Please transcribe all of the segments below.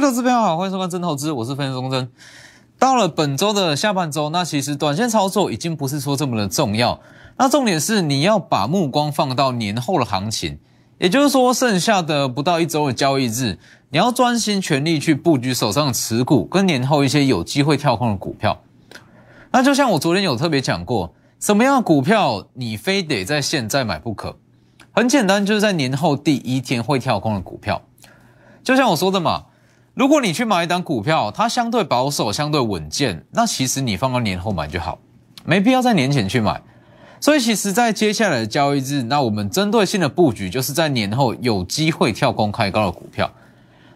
各位投资朋友好，欢迎收看真投资，我是分析钟真。到了本周的下半周，那其实短线操作已经不是说这么的重要，那重点是你要把目光放到年后的行情，也就是说剩下的不到一周的交易日，你要专心全力去布局手上的持股，跟年后一些有机会跳空的股票。那就像我昨天有特别讲过，什么样的股票你非得在现在买不可？很简单，就是在年后第一天会跳空的股票。就像我说的嘛。如果你去买一档股票，它相对保守、相对稳健，那其实你放到年后买就好，没必要在年前去买。所以，其实，在接下来的交易日，那我们针对性的布局，就是在年后有机会跳空开高的股票。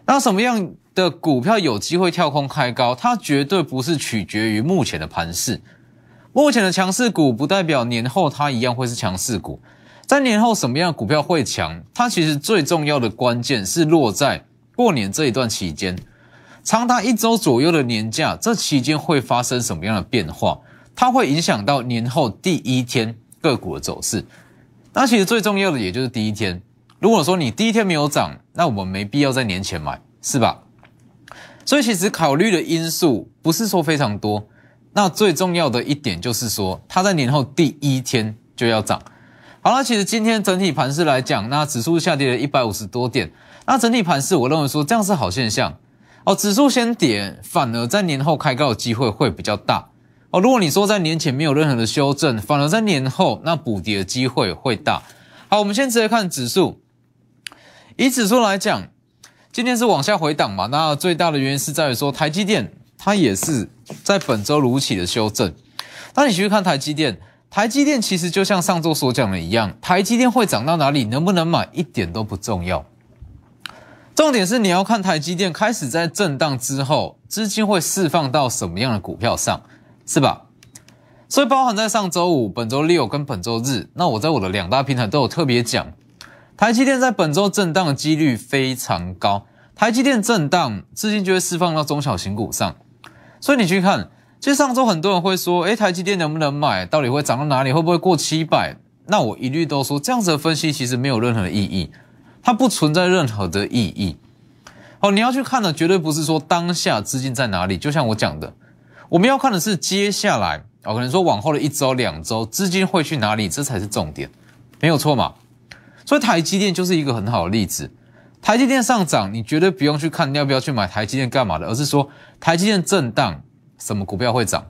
那什么样的股票有机会跳空开高？它绝对不是取决于目前的盘势。目前的强势股不代表年后它一样会是强势股。在年后什么样的股票会强？它其实最重要的关键是落在。过年这一段期间，长达一周左右的年假，这期间会发生什么样的变化？它会影响到年后第一天个股的走势。那其实最重要的也就是第一天。如果说你第一天没有涨，那我们没必要在年前买，是吧？所以其实考虑的因素不是说非常多。那最重要的一点就是说，它在年后第一天就要涨。好了，其实今天整体盘势来讲，那指数下跌了一百五十多点。那整体盘势，我认为说这样是好现象哦。指数先跌，反而在年后开高的机会会比较大哦。如果你说在年前没有任何的修正，反而在年后那补跌的机会会大。好，我们先直接看指数。以指数来讲，今天是往下回档嘛？那最大的原因是在于说台积电它也是在本周如期的修正。那你去看台积电，台积电其实就像上周所讲的一样，台积电会涨到哪里，能不能买，一点都不重要。重点是你要看台积电开始在震荡之后，资金会释放到什么样的股票上，是吧？所以包含在上周五、本周六跟本周日，那我在我的两大平台都有特别讲，台积电在本周震荡的几率非常高。台积电震荡，资金就会释放到中小型股上。所以你去看，其实上周很多人会说，诶，台积电能不能买？到底会涨到哪里？会不会过七百？那我一律都说，这样子的分析其实没有任何意义。它不存在任何的意义。好，你要去看的绝对不是说当下资金在哪里，就像我讲的，我们要看的是接下来，哦，可能说往后的一周、两周，资金会去哪里，这才是重点，没有错嘛。所以台积电就是一个很好的例子。台积电上涨，你绝对不用去看要不要去买台积电干嘛的，而是说台积电震荡，什么股票会涨。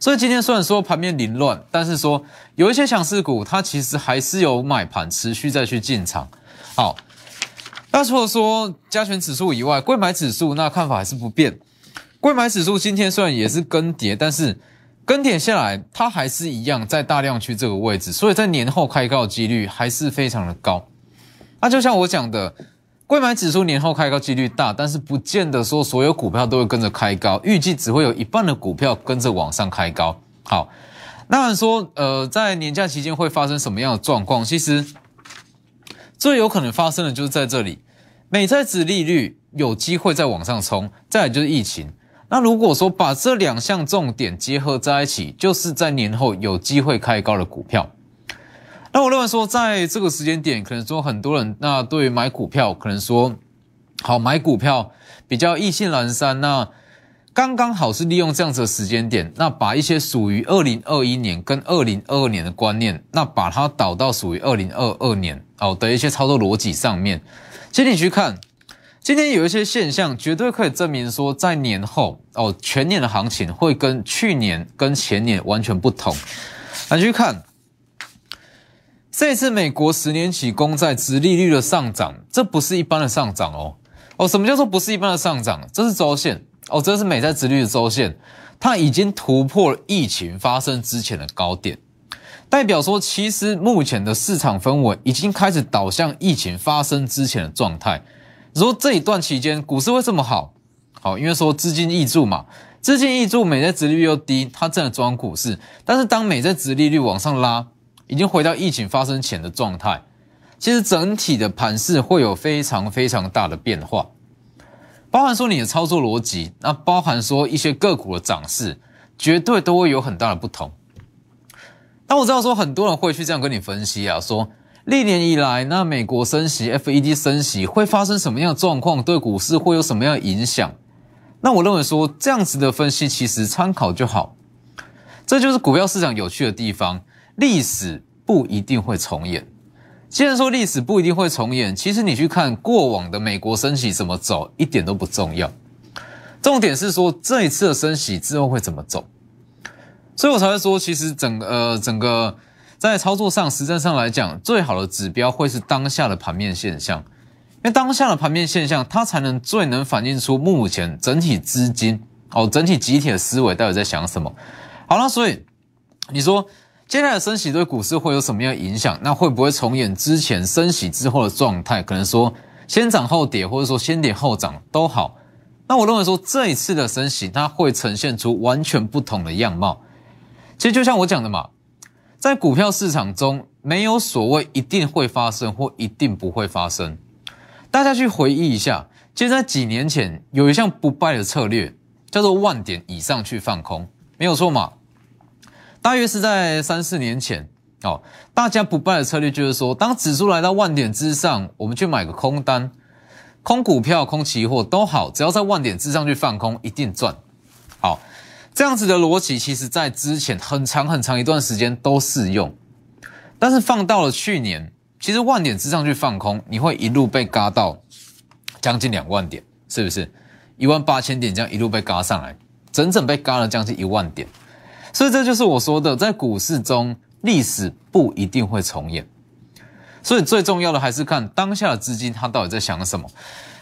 所以今天虽然说盘面凌乱，但是说有一些强势股，它其实还是有买盘持续再去进场。好，那除了说加权指数以外，贵买指数那看法还是不变。贵买指数今天虽然也是更跌，但是更跌下来，它还是一样在大量区这个位置，所以在年后开高的几率还是非常的高。那就像我讲的，贵买指数年后开高几率大，但是不见得说所有股票都会跟着开高，预计只会有一半的股票跟着往上开高。好，那说呃，在年假期间会发生什么样的状况？其实。最有可能发生的就是在这里，美债值利率有机会再往上冲，再来就是疫情。那如果说把这两项重点结合在一起，就是在年后有机会开高的股票。那我认为说，在这个时间点，可能说很多人那对于买股票，可能说好买股票比较意兴阑珊，那。刚刚好是利用这样子的时间点，那把一些属于二零二一年跟二零二二年的观念，那把它导到属于二零二二年哦的一些操作逻辑上面。其实你去看，今天有一些现象，绝对可以证明说，在年后哦，全年的行情会跟去年跟前年完全不同。来去看，这次美国十年期公债殖利率的上涨，这不是一般的上涨哦哦，什么叫做不是一般的上涨？这是周线。哦，这是美债殖率的周线，它已经突破了疫情发生之前的高点，代表说，其实目前的市场氛围已经开始导向疫情发生之前的状态。你说这一段期间股市会这么好？好，因为说资金溢注嘛，资金溢注，美债殖率又低，它正在装股市。但是当美债殖利率往上拉，已经回到疫情发生前的状态，其实整体的盘势会有非常非常大的变化。包含说你的操作逻辑，那包含说一些个股的涨势，绝对都会有很大的不同。那我知道说很多人会去这样跟你分析啊，说历年以来，那美国升息、FED 升息会发生什么样的状况？对股市会有什么样的影响？那我认为说这样子的分析其实参考就好。这就是股票市场有趣的地方，历史不一定会重演。既然说历史不一定会重演，其实你去看过往的美国升息怎么走，一点都不重要。重点是说这一次的升息之后会怎么走，所以我才会说，其实整个呃整个在操作上、实战上来讲，最好的指标会是当下的盘面现象，因为当下的盘面现象，它才能最能反映出目前整体资金哦整体集体的思维到底在想什么。好了，所以你说接下来的升息对股市会有什么样的影响？那会不会重演之前升息之后的状态？可能说先涨后跌，或者说先跌后涨都好。那我认为说这一次的升息，它会呈现出完全不同的样貌。其实就像我讲的嘛，在股票市场中，没有所谓一定会发生或一定不会发生。大家去回忆一下，其实在几年前有一项不败的策略，叫做万点以上去放空，没有错嘛？大约是在三四年前哦，大家不败的策略就是说，当指数来到万点之上，我们去买个空单。空股票、空期货都好，只要在万点之上去放空，一定赚。好，这样子的逻辑，其实在之前很长很长一段时间都适用。但是放到了去年，其实万点之上去放空，你会一路被嘎到将近两万点，是不是？一万八千点这样一路被嘎上来，整整被嘎了将近一万点。所以这就是我说的，在股市中，历史不一定会重演。所以最重要的还是看当下的资金它到底在想什么。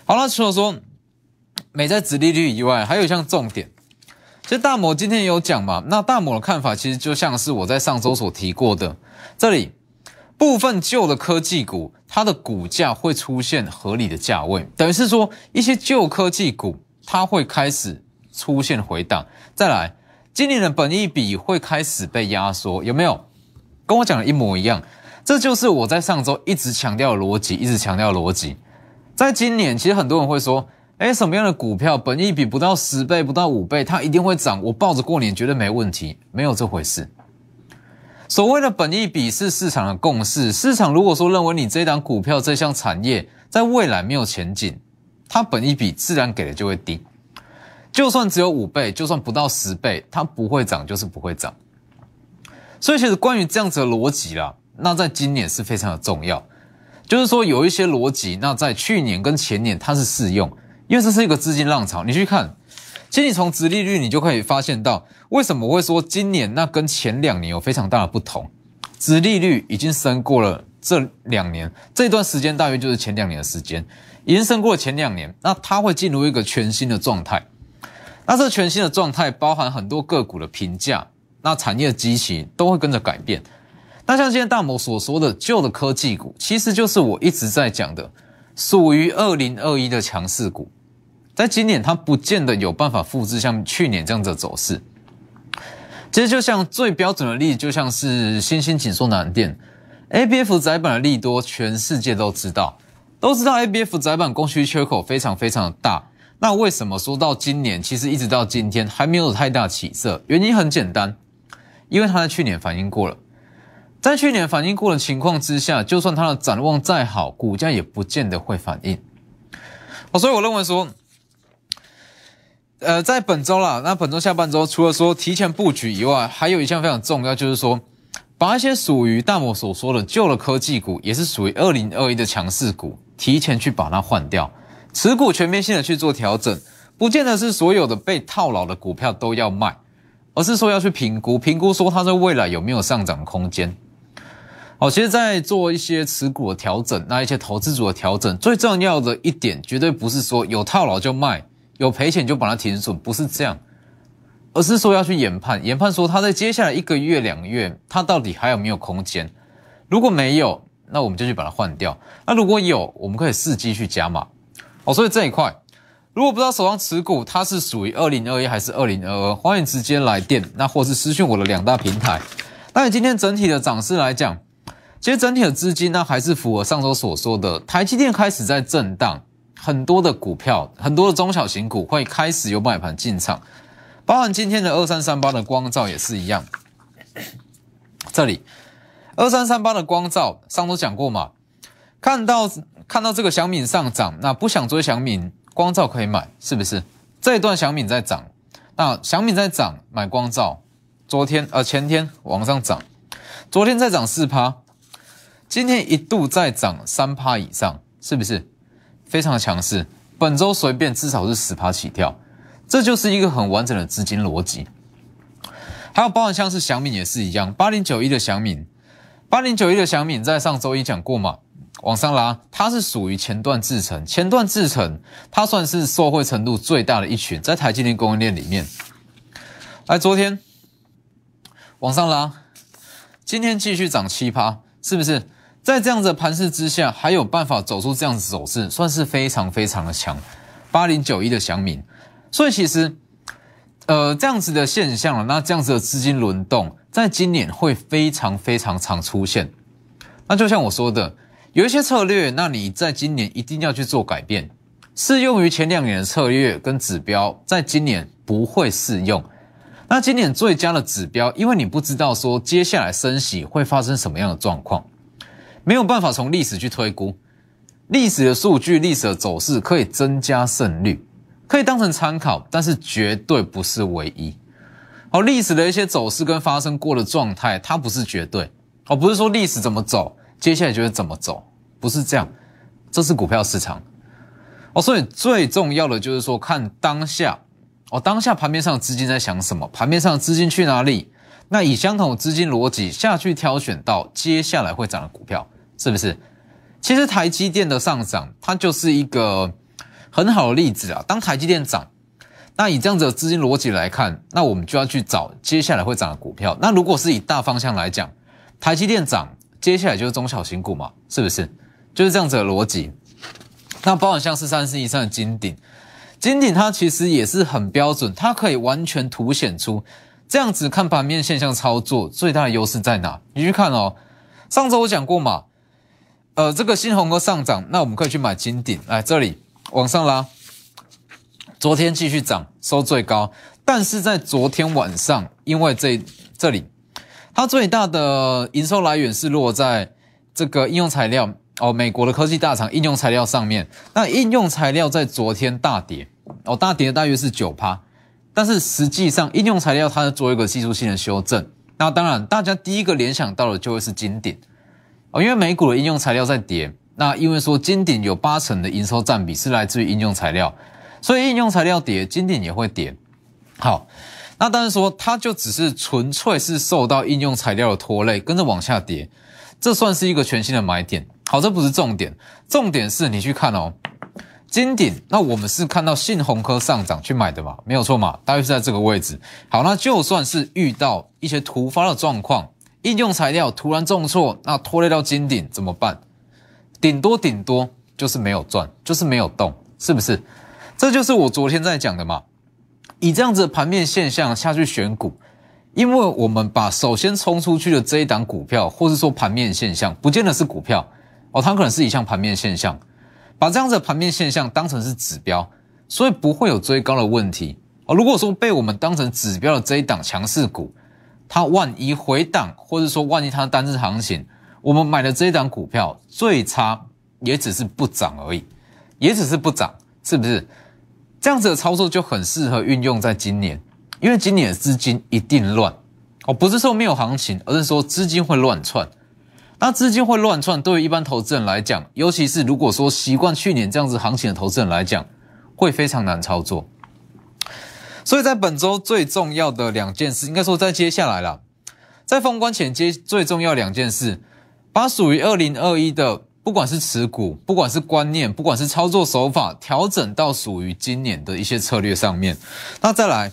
好了，除了说美债殖利率以外，还有一项重点，其实大摩今天也有讲嘛。那大摩的看法其实就像是我在上周所提过的，这里部分旧的科技股，它的股价会出现合理的价位，等于是说一些旧科技股它会开始出现回档。再来，今年的本益比会开始被压缩，有没有？跟我讲的一模一样。这就是我在上周一直强调的逻辑，一直强调逻辑。在今年，其实很多人会说：“哎，什么样的股票本益比不到十倍、不到五倍，它一定会涨？我抱着过年绝对没问题。”没有这回事。所谓的本益比是市场的共识。市场如果说认为你这档股票、这项产业在未来没有前景，它本益比自然给的就会低。就算只有五倍，就算不到十倍，它不会涨就是不会涨。所以，其实关于这样子的逻辑啦。那在今年是非常的重要，就是说有一些逻辑，那在去年跟前年它是适用，因为这是一个资金浪潮。你去看，其实你从殖利率你就可以发现到，为什么会说今年那跟前两年有非常大的不同？殖利率已经升过了这两年，这段时间大约就是前两年的时间，已经升过了前两年，那它会进入一个全新的状态。那这全新的状态包含很多个股的评价，那产业机器都会跟着改变。那像今天大摩所说的旧的科技股，其实就是我一直在讲的，属于二零二一的强势股，在今年它不见得有办法复制像去年这样的走势。其实就像最标准的例子，就像是新兴紧缩难电，A B F 窄板的利多，全世界都知道，都知道 A B F 窄板供需缺口非常非常的大。那为什么说到今年，其实一直到今天还没有太大起色？原因很简单，因为它在去年反映过了。在去年反映过的情况之下，就算它的展望再好，股价也不见得会反应。哦，所以我认为说，呃，在本周啦，那本周下半周，除了说提前布局以外，还有一项非常重要，就是说，把一些属于大摩所说的旧的科技股，也是属于二零二一的强势股，提前去把它换掉，持股全面性的去做调整，不见得是所有的被套牢的股票都要卖，而是说要去评估，评估说它在未来有没有上涨空间。好，其实，在做一些持股的调整，那一些投资组的调整，最重要的一点，绝对不是说有套牢就卖，有赔钱就把它停损，不是这样，而是说要去研判，研判说它在接下来一个月、两个月，它到底还有没有空间？如果没有，那我们就去把它换掉；那如果有，我们可以伺机去加码。哦，所以这一块，如果不知道手上持股它是属于二零二一还是二零二二，欢迎直接来电，那或是私讯我的两大平台。那你今天整体的涨势来讲，其实整体的资金呢，还是符合上周所说的，台积电开始在震荡，很多的股票，很多的中小型股会开始有买盘进场，包含今天的二三三八的光照也是一样。这里二三三八的光照，上周讲过嘛？看到看到这个小敏上涨，那不想追小敏，光照可以买，是不是？这一段小敏在涨，那小敏在涨，买光照。昨天呃前天往上涨，昨天再涨四趴，今天一度再涨三趴以上，是不是？非常的强势。本周随便至少是十趴起跳，这就是一个很完整的资金逻辑。还有包含像是小敏也是一样，八零九一的小敏，八零九一的小敏在上周一讲过嘛，往上拉，它是属于前段制成，前段制成它算是受惠程度最大的一群，在台积电供应链里面。来，昨天往上拉，今天继续涨七趴，是不是？在这样子的盘势之下，还有办法走出这样子走势，算是非常非常的强。八零九一的祥敏，所以其实，呃，这样子的现象，那这样子的资金轮动，在今年会非常非常常出现。那就像我说的，有一些策略，那你在今年一定要去做改变。适用于前两年的策略跟指标，在今年不会适用。那今年最佳的指标，因为你不知道说接下来升息会发生什么样的状况。没有办法从历史去推估，历史的数据、历史的走势可以增加胜率，可以当成参考，但是绝对不是唯一。好，历史的一些走势跟发生过的状态，它不是绝对。哦，不是说历史怎么走，接下来就会怎么走，不是这样。这是股票市场。哦，所以最重要的就是说，看当下，哦，当下盘面上资金在想什么，盘面上资金去哪里，那以相同的资金逻辑下去挑选到接下来会涨的股票。是不是？其实台积电的上涨，它就是一个很好的例子啊。当台积电涨，那以这样子的资金逻辑来看，那我们就要去找接下来会涨的股票。那如果是以大方向来讲，台积电涨，接下来就是中小型股嘛，是不是？就是这样子的逻辑。那包含像是三十以上的金鼎，金鼎它其实也是很标准，它可以完全凸显出这样子看盘面现象操作最大的优势在哪？你去看哦，上周我讲过嘛。呃，这个新红哥上涨，那我们可以去买金鼎，来这里往上拉。昨天继续涨，收最高，但是在昨天晚上，因为这这里它最大的营收来源是落在这个应用材料哦，美国的科技大厂应用材料上面。那应用材料在昨天大跌哦，大跌大约是九趴，但是实际上应用材料它做一个技术性的修正。那当然，大家第一个联想到的就会是金鼎。哦，因为美股的应用材料在跌，那因为说金鼎有八成的营收占比是来自于应用材料，所以应用材料跌，金鼎也会跌。好，那但是说它就只是纯粹是受到应用材料的拖累，跟着往下跌，这算是一个全新的买点。好，这不是重点，重点是你去看哦，金鼎，那我们是看到信鸿科上涨去买的嘛，没有错嘛，大约是在这个位置。好，那就算是遇到一些突发的状况。应用材料突然重挫，那拖累到金顶怎么办？顶多顶多就是没有赚，就是没有动，是不是？这就是我昨天在讲的嘛。以这样子的盘面现象下去选股，因为我们把首先冲出去的这一档股票，或是说盘面现象，不见得是股票哦，它可能是一项盘面现象，把这样子的盘面现象当成是指标，所以不会有追高的问题哦。如果说被我们当成指标的这一档强势股，它万一回档，或者说万一它单日行情，我们买的这一档股票最差也只是不涨而已，也只是不涨，是不是？这样子的操作就很适合运用在今年，因为今年的资金一定乱哦，不是说没有行情，而是说资金会乱窜。那资金会乱窜，对于一般投资人来讲，尤其是如果说习惯去年这样子行情的投资人来讲，会非常难操作。所以在本周最重要的两件事，应该说在接下来了，在封关前接最重要两件事，把属于二零二一的，不管是持股，不管是观念，不管是操作手法，调整到属于今年的一些策略上面。那再来，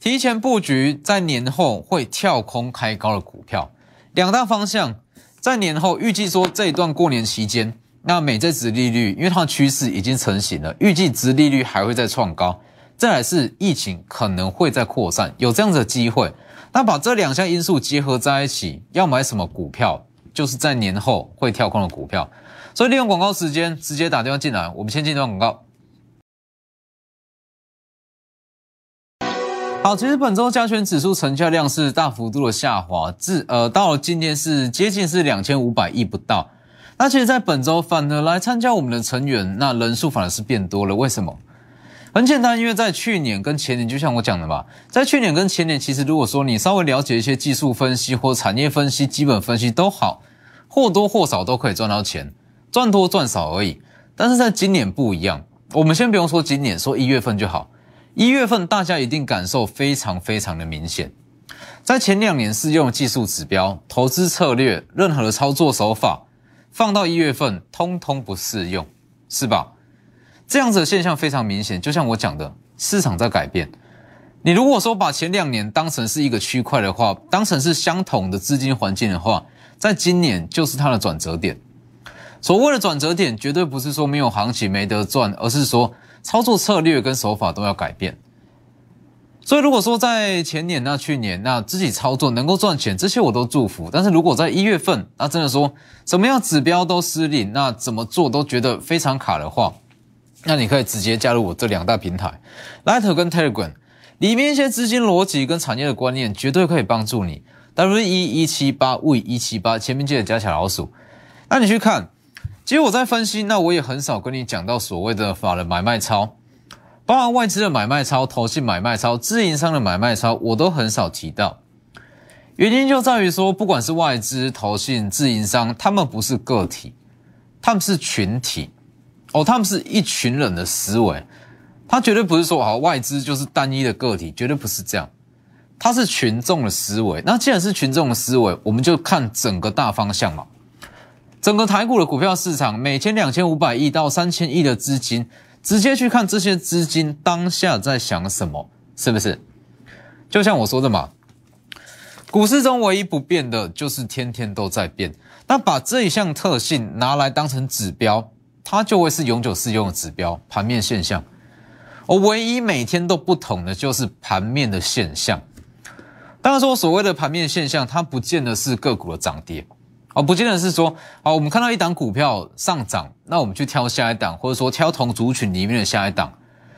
提前布局在年后会跳空开高的股票，两大方向，在年后预计说这一段过年期间，那美债值利率因为它的趋势已经成型了，预计值利率还会再创高。再来是疫情可能会再扩散，有这样子的机会。那把这两项因素结合在一起，要买什么股票，就是在年后会跳空的股票。所以利用广告时间直接打电话进来，我们先进一段广告。好，其实本周加权指数成交量是大幅度的下滑，至呃到了今天是接近是两千五百亿不到。那其实，在本周反而来参加我们的成员，那人数反而是变多了。为什么？很简单，因为在去年跟前年，就像我讲的吧，在去年跟前年，其实如果说你稍微了解一些技术分析或产业分析、基本分析都好，或多或少都可以赚到钱，赚多赚少而已。但是在今年不一样，我们先不用说今年，说一月份就好。一月份大家一定感受非常非常的明显，在前两年适用技术指标、投资策略、任何的操作手法，放到一月份通通不适用，是吧？这样子的现象非常明显，就像我讲的，市场在改变。你如果说把前两年当成是一个区块的话，当成是相同的资金环境的话，在今年就是它的转折点。所谓的转折点，绝对不是说没有行情没得赚，而是说操作策略跟手法都要改变。所以，如果说在前年、那去年、那自己操作能够赚钱，这些我都祝福。但是如果在一月份，那真的说什么样指标都失灵，那怎么做都觉得非常卡的话，那你可以直接加入我这两大平台，Light 跟 Telegram，里面一些资金逻辑跟产业的观念，绝对可以帮助你。W 一一七八 V 一七八，前面记得加小老鼠。那你去看，其实我在分析，那我也很少跟你讲到所谓的法人买卖超，包含外资的买卖超、投信买卖超、自营商的买卖超，我都很少提到。原因就在于说，不管是外资、投信、自营商，他们不是个体，他们是群体。哦，他们是一群人的思维，他绝对不是说好外资就是单一的个体，绝对不是这样，他是群众的思维。那既然是群众的思维，我们就看整个大方向嘛。整个台股的股票市场，每天两千五百亿到三千亿的资金，直接去看这些资金当下在想什么，是不是？就像我说的嘛，股市中唯一不变的就是天天都在变。那把这一项特性拿来当成指标。它就会是永久适用的指标，盘面现象。而唯一每天都不同的就是盘面的现象。当然说所谓的盘面现象，它不见得是个股的涨跌，而不见得是说，好，我们看到一档股票上涨，那我们去挑下一档，或者说挑同族群里面的下一档，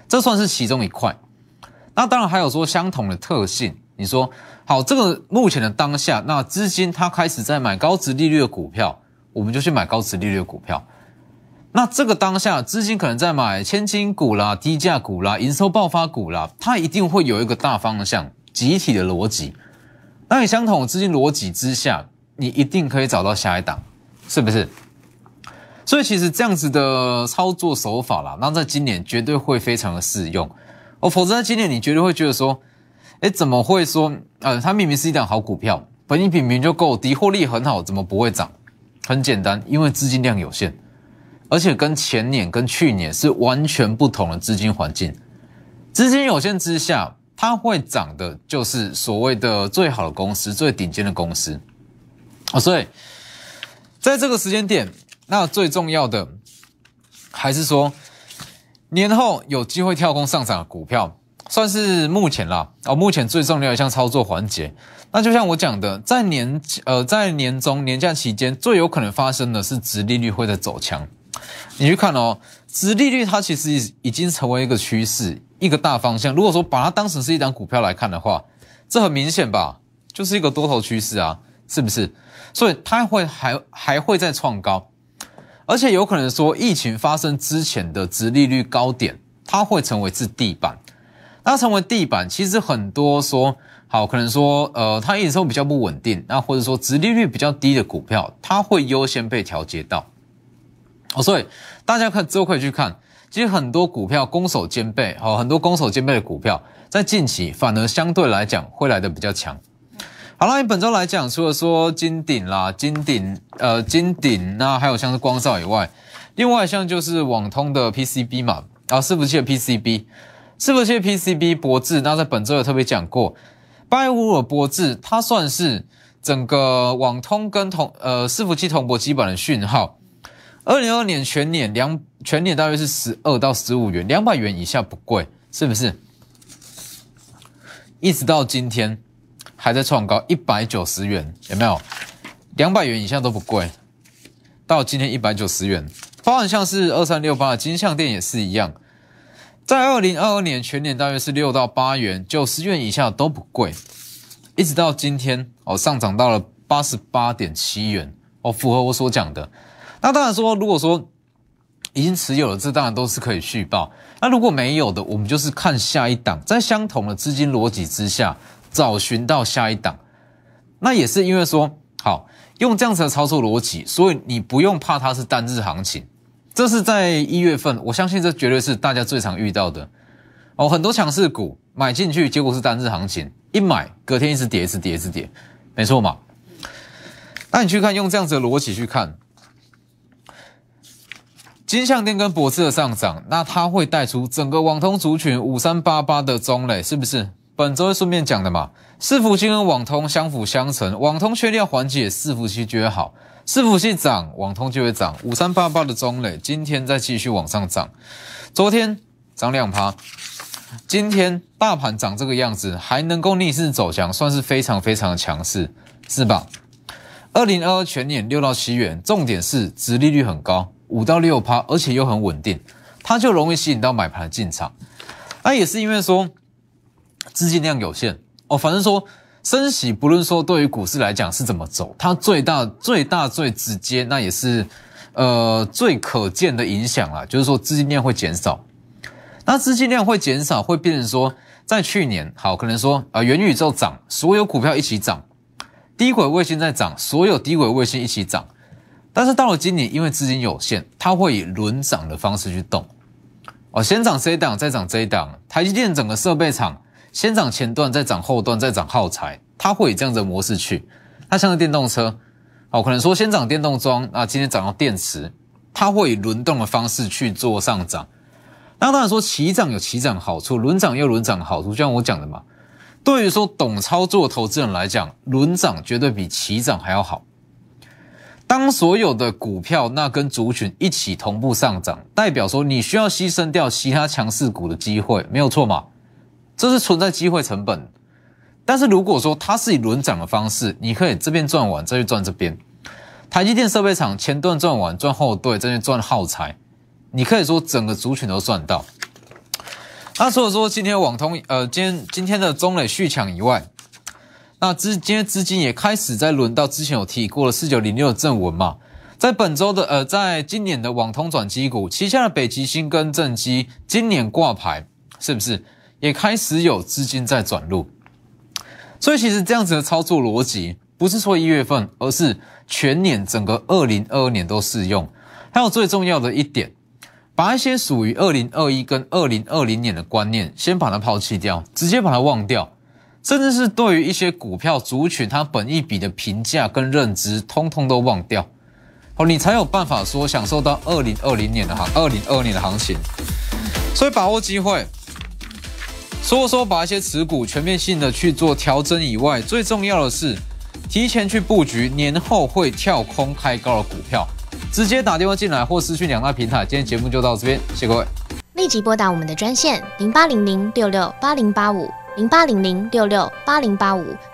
这算是其中一块。那当然还有说相同的特性。你说好，这个目前的当下，那资金它开始在买高值利率的股票，我们就去买高值利率的股票。那这个当下，资金可能在买千金股啦、低价股啦、营收爆发股啦，它一定会有一个大方向、集体的逻辑。那你相同的资金逻辑之下，你一定可以找到下一档，是不是？所以其实这样子的操作手法啦，那在今年绝对会非常的适用哦。否则在今年你绝对会觉得说，哎，怎么会说，呃，它明明是一档好股票，本益比名就够低，获利很好，怎么不会涨？很简单，因为资金量有限。而且跟前年、跟去年是完全不同的资金环境，资金有限之下，它会涨的就是所谓的最好的公司、最顶尖的公司啊。所以在这个时间点，那最重要的还是说，年后有机会跳空上涨的股票，算是目前啦哦，目前最重要的一项操作环节。那就像我讲的，在年呃在年中年假期间，最有可能发生的是殖利率会在走强。你去看哦，殖利率它其实已经成为一个趋势，一个大方向。如果说把它当成是一张股票来看的话，这很明显吧，就是一个多头趋势啊，是不是？所以它会还还会再创高，而且有可能说疫情发生之前的殖利率高点，它会成为是地板。那成为地板，其实很多说好，可能说呃，它营收比较不稳定，那或者说殖利率比较低的股票，它会优先被调节到。哦，所以大家看之后可以去看，其实很多股票攻守兼备，好，很多攻守兼备的股票，在近期反而相对来讲会来的比较强。好了，你本周来讲，除了说金鼎啦、金鼎呃金鼎，那还有像是光照以外，另外像就是网通的 PCB 嘛，啊，伺服器的 PCB，伺服器的 PCB 博智，那在本周有特别讲过，八一五五博智，它算是整个网通跟同呃伺服器同步基本的讯号。二零二二年全年两全年大约是十二到十五元，两百元以下不贵，是不是？一直到今天还在创高一百九十元，有没有？两百元以下都不贵，到今天一百九十元。包含像是二三六八的金相店也是一样，在二零二二年全年大约是六到八元，九十元以下都不贵，一直到今天哦上涨到了八十八点七元哦，符合我所讲的。那当然说，如果说已经持有了，这当然都是可以续报。那如果没有的，我们就是看下一档，在相同的资金逻辑之下，找寻到下一档。那也是因为说，好用这样子的操作逻辑，所以你不用怕它是单日行情。这是在一月份，我相信这绝对是大家最常遇到的哦。很多强势股买进去，结果是单日行情，一买隔天一直跌，一直跌，一直跌，没错嘛？那你去看用这样子的逻辑去看。金相店跟博智的上涨，那它会带出整个网通族群五三八八的中磊，是不是？本周顺便讲的嘛，伺服器跟网通相辅相成，网通缺料缓解，伺服器就会好，伺服器涨，网通就会涨。五三八八的中磊今天再继续往上涨，昨天涨两趴，今天大盘涨这个样子，还能够逆势走强，算是非常非常的强势，是吧？二零二二全年六到七元，重点是殖利率很高。五到六趴，而且又很稳定，它就容易吸引到买盘进场。那也是因为说资金量有限哦。反正说升息，不论说对于股市来讲是怎么走，它最大、最大、最直接，那也是呃最可见的影响啊，就是说资金量会减少。那资金量会减少，会变成说，在去年好，可能说呃元宇宙涨，所有股票一起涨；低轨卫星在涨，所有低轨卫星一起涨。但是到了今年，因为资金有限，它会以轮涨的方式去动，哦，先涨这一档，再涨这一档。台积电整个设备厂先涨前段，再涨后段，再涨耗材，它会以这样的模式去。它像是电动车，哦，可能说先涨电动装，那今天涨到电池，它会以轮动的方式去做上涨。那当然说齐涨有齐涨好处，轮涨有轮涨好处，就像我讲的嘛。对于说懂操作投资人来讲，轮涨绝对比齐涨还要好。当所有的股票那跟族群一起同步上涨，代表说你需要牺牲掉其他强势股的机会，没有错嘛？这是存在机会成本。但是如果说它是以轮涨的方式，你可以这边赚完再去赚这边。台积电设备厂前段赚完赚后段，再去赚耗材，你可以说整个族群都赚到。那除了说今天网通呃，今天今天的中磊续抢以外。那资今天资金也开始在轮到之前有提过了四九零六的正文嘛，在本周的呃，在今年的网通转机股旗下的北极星跟正机今年挂牌是不是也开始有资金在转入？所以其实这样子的操作逻辑不是说一月份，而是全年整个二零二二年都适用。还有最重要的一点，把一些属于二零二一跟二零二零年的观念先把它抛弃掉，直接把它忘掉。甚至是对于一些股票族群，它本一笔的评价跟认知，通通都忘掉，哦，你才有办法说享受到二零二零年的行，二零二年的行情。所以把握机会，说说把一些持股全面性的去做调整以外，最重要的是提前去布局年后会跳空开高的股票，直接打电话进来或私讯两大平台。今天节目就到这边，谢谢各位。立即拨打我们的专线零八零零六六八零八五。零八零零六六八零八五